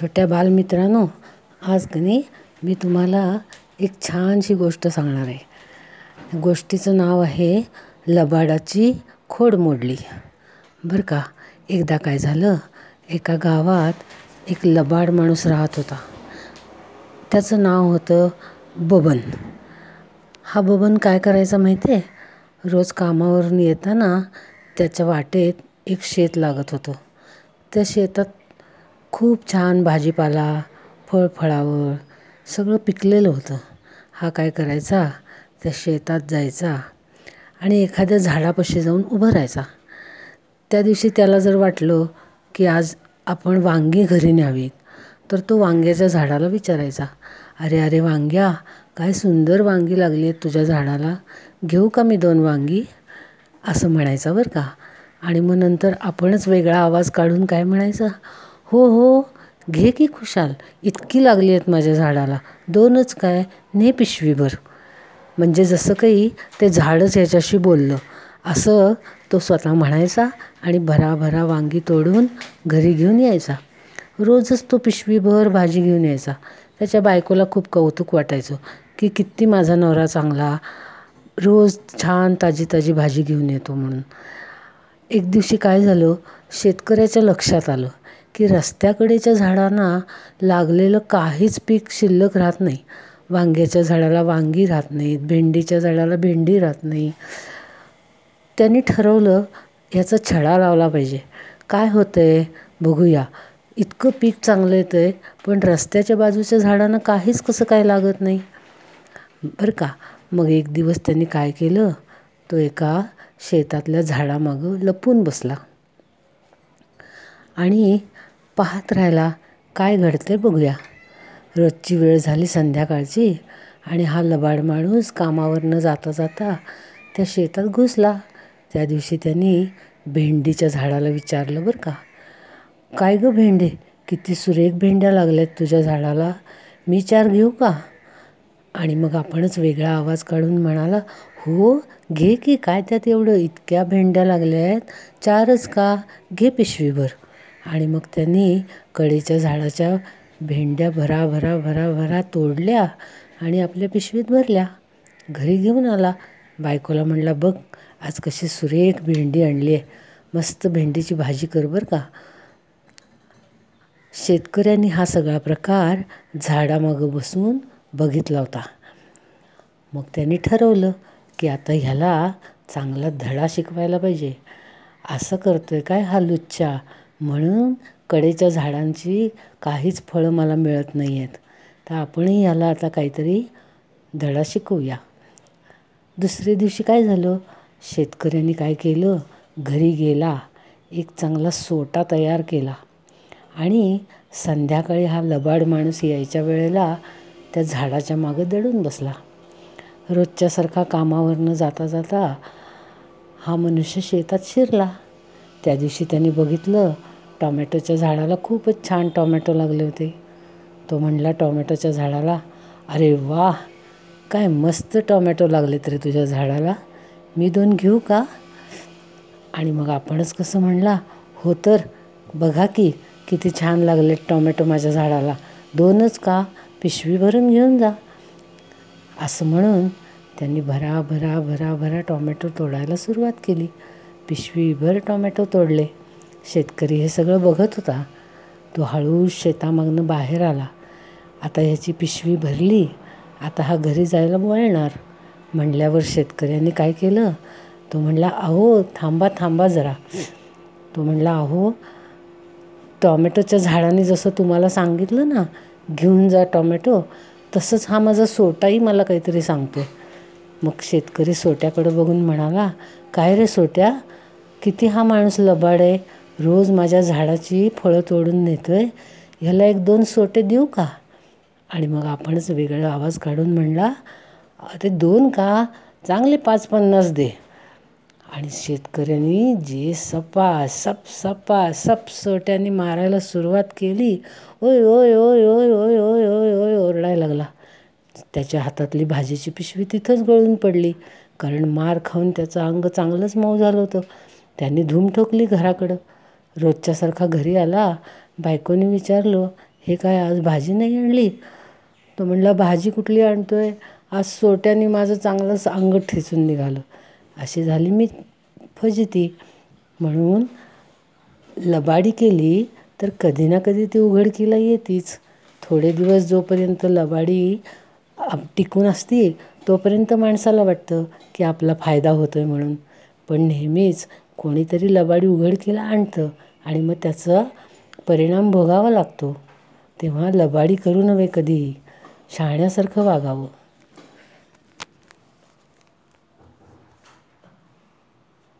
छोट्या बालमित्रांनो आज कनी नाही मी तुम्हाला एक छानशी गोष्ट सांगणार आहे. गोष्टीचं नाव आहे लबाडाची खोड मोडली. बरं का? एकदा काय झालं? एका गावात एक लबाड माणूस राहत होता. त्याचं नाव होतं बबन. हा बबन काय करायचा माहिती आहे? रोज कामावरून येताना त्याच्या वाटेत एक शेत लागत होतं. त्या शेतात खूप छान भाजीपाला फळफळावळ सगळं पिकलेलं होतं. हा काय करायचा? त्या शेतात जायचा आणि एखाद्या झाडापाशी जाऊन उभं राहायचा. त्या दिवशी त्याला जर वाटलं की आज आपण वांगी घरी न्यावीत तर तो वांग्याच्या झाडाला विचारायचा अरे अरे वांग्या काय सुंदर वांगी लागली आहेत तुझ्या झाडाला. घेऊ का मी दोन वांगी? असं म्हणायचं बरं का. आणि मग नंतर आपणच वेगळा आवाज काढून काय म्हणायचा? हो हो. घे की खुशाल. इतकी लागली आहेत माझ्या झाडाला. दोनच काय? ने पिशवीभर. म्हणजे जसं काही ते झाडच ह्याच्याशी बोललं. असं तो स्वतः म्हणायचा आणि भराभरा वांगी तोडून घरी घेऊन यायचा. रोजच तो पिशवीभर भाजी घेऊन यायचा. त्याच्या बायकोला खूप कौतुक वाटायचं की किती माझा नवरा चांगला रोज छान ताजी ताजी भाजी घेऊन येतो म्हणून. एक दिवशी काय झालं? शेतकऱ्याच्या लक्षात आलं. की रस्त्याकडेच्या झाडांना लागलेलं काहीच पीक शिल्लक राहत नाही. वांग्याच्या झाडाला वांगी राहत नाहीत भेंडीच्या झाडाला भेंडी राहत नाही. त्यांनी ठरवलं ह्याचा छडा लावला पाहिजे. काय होतं आहे बघूया. इतकं पीक चांगलं येतं आहे पण रस्त्याच्या बाजूच्या झाडांना काहीच कसं काय लागत नाही? बरं का? मग एक दिवस त्यांनी काय केलं? तो एका शेतातल्या झाडामागं लपून बसला. आणि पाहत राहायला काय घडते बघूया. रोजची वेळ झाली संध्याकाळची आणि हा लबाड माणूस कामावर न जाता जाता त्या शेतात घुसला. त्या दिवशी त्यांनी भेंडीच्या झाडाला विचारलं बरं का काय गं भेंडे किती सुरेख भेंड्या लागल्यात तुझ्या झाडाला मी चार घेऊ का? आणि मग आपणच वेगळा आवाज काढून म्हणाला हो घे की काय त्यात एवढं इतक्या भेंड्या लागल्या आहेत चारच का? घे पिशवीभर. आणि मग त्यांनी कडेच्या झाडाच्या भेंड्या भरा भरा भरा भरा तोडल्या आणि आपल्या पिशवीत भरल्या. घरी घेऊन आला. बायकोला म्हणला बघ आज कशी सुरेख भेंडी आणली आहे. मस्त भेंडीची भाजी कर बरं का. शेतकऱ्यांनी हा सगळा प्रकार झाडामागं बसून बघितला होता. मग त्यांनी ठरवलं की आता ह्याला चांगला धडा शिकवायला पाहिजे. असं करतो आहे काय हा लुच्चा? म्हणून कडेच्या झाडांची काहीच फळं मला मिळत नाही आहेत तर आपणही ह्याला आता काहीतरी धडा शिकवूया. दुसऱ्या दिवशी काय झालं? शेतकऱ्यांनी काय केलं? घरी गेला एक चांगला सोटा तयार केला. आणि संध्याकाळी हा लबाड माणूस यायच्या वेळेला त्या झाडाच्या मागं दडून बसला. रोजच्यासारखा कामावरनं जाता जाता हा मनुष्य शेतात शिरला. त्या दिवशी त्यांनी बघितलं टॉमॅटोच्या झाडाला खूपच छान टॉमॅटो लागले होते. तो म्हणला टॉमॅटोच्या झाडाला? अरे वा काय मस्त टॉमॅटो लागले तरी तुझ्या झाडाला. मी दोन घेऊ का? आणि मग आपणच कसं म्हणला हो तर बघा की किती छान लागले टॉमॅटो माझ्या झाडाला. दोनच का? पिशवी भरून घेऊन जा. असं म्हणून त्यांनी भरा भरा भरा भरा टॉमॅटो तोडायला सुरुवात केली. पिशवीभर टॉमॅटो तोडले. शेतकरी हे सगळं बघत होता. तो हळू शेतामागनं बाहेर आला. आता ह्याची पिशवी भरली. आता हा घरी जायला वळणार. म्हणल्यावर शेतकऱ्यांनी काय केलं? तो म्हणला अहो थांबा थांबा जरा. तो म्हणला अहो टॉमॅटोच्या झाडाने जसं तुम्हाला सांगितलं ना घेऊन जा टॉमॅटो तसंच हा माझा सोटाही मला काहीतरी सांगतो मग शेतकरी सोट्याकडं बघून म्हणाला काय रे सोट्या? किती हा माणूस लबाड आहे रोज माझ्या झाडाची फळं तोडून नेतो आहे ह्याला एक दोन सोटे देऊ का? आणि मग आपणच वेगळा आवाज काढून म्हणला अरे दोन का? चांगले पाच पन्नास दे. आणि शेतकऱ्यांनी जे सपा सप सपा सप सोट्यांनी मारायला सुरुवात केली ओय ओय ओय ओय ओय ओय ओय ओय ओरडायला लागला. त्याच्या हातातली भाजीची पिशवी तिथंच गळून पडली कारण मार खाऊन त्याचं अंग चांगलंच मऊ झालं होतं. त्यांनी धूम ठोकली घराकडं. रोजच्यासारखा घरी आला. बायकोने विचारलं हे काय आज भाजी नाही आणली? तो म्हणला भाजी कुठली आणतो आहे आज सोट्याने माझं चांगलंच अंग ठेचून निघालं. अशी झाली मी फजिती. म्हणून लबाडी केली तर कधी ना कधी ती उघडकीला येतीच. थोडे दिवस जोपर्यंत लबाडी टिकून असते तोपर्यंत माणसाला वाटतं की आपला फायदा होतो आहे म्हणून. पण नेहमीच कोणीतरी लबाडी उघडकीला आणतं आणि मग त्याचा परिणाम भोगावा लागतो. तेव्हा लबाडी करू नये कधीही शहाण्यासारखं वागावं.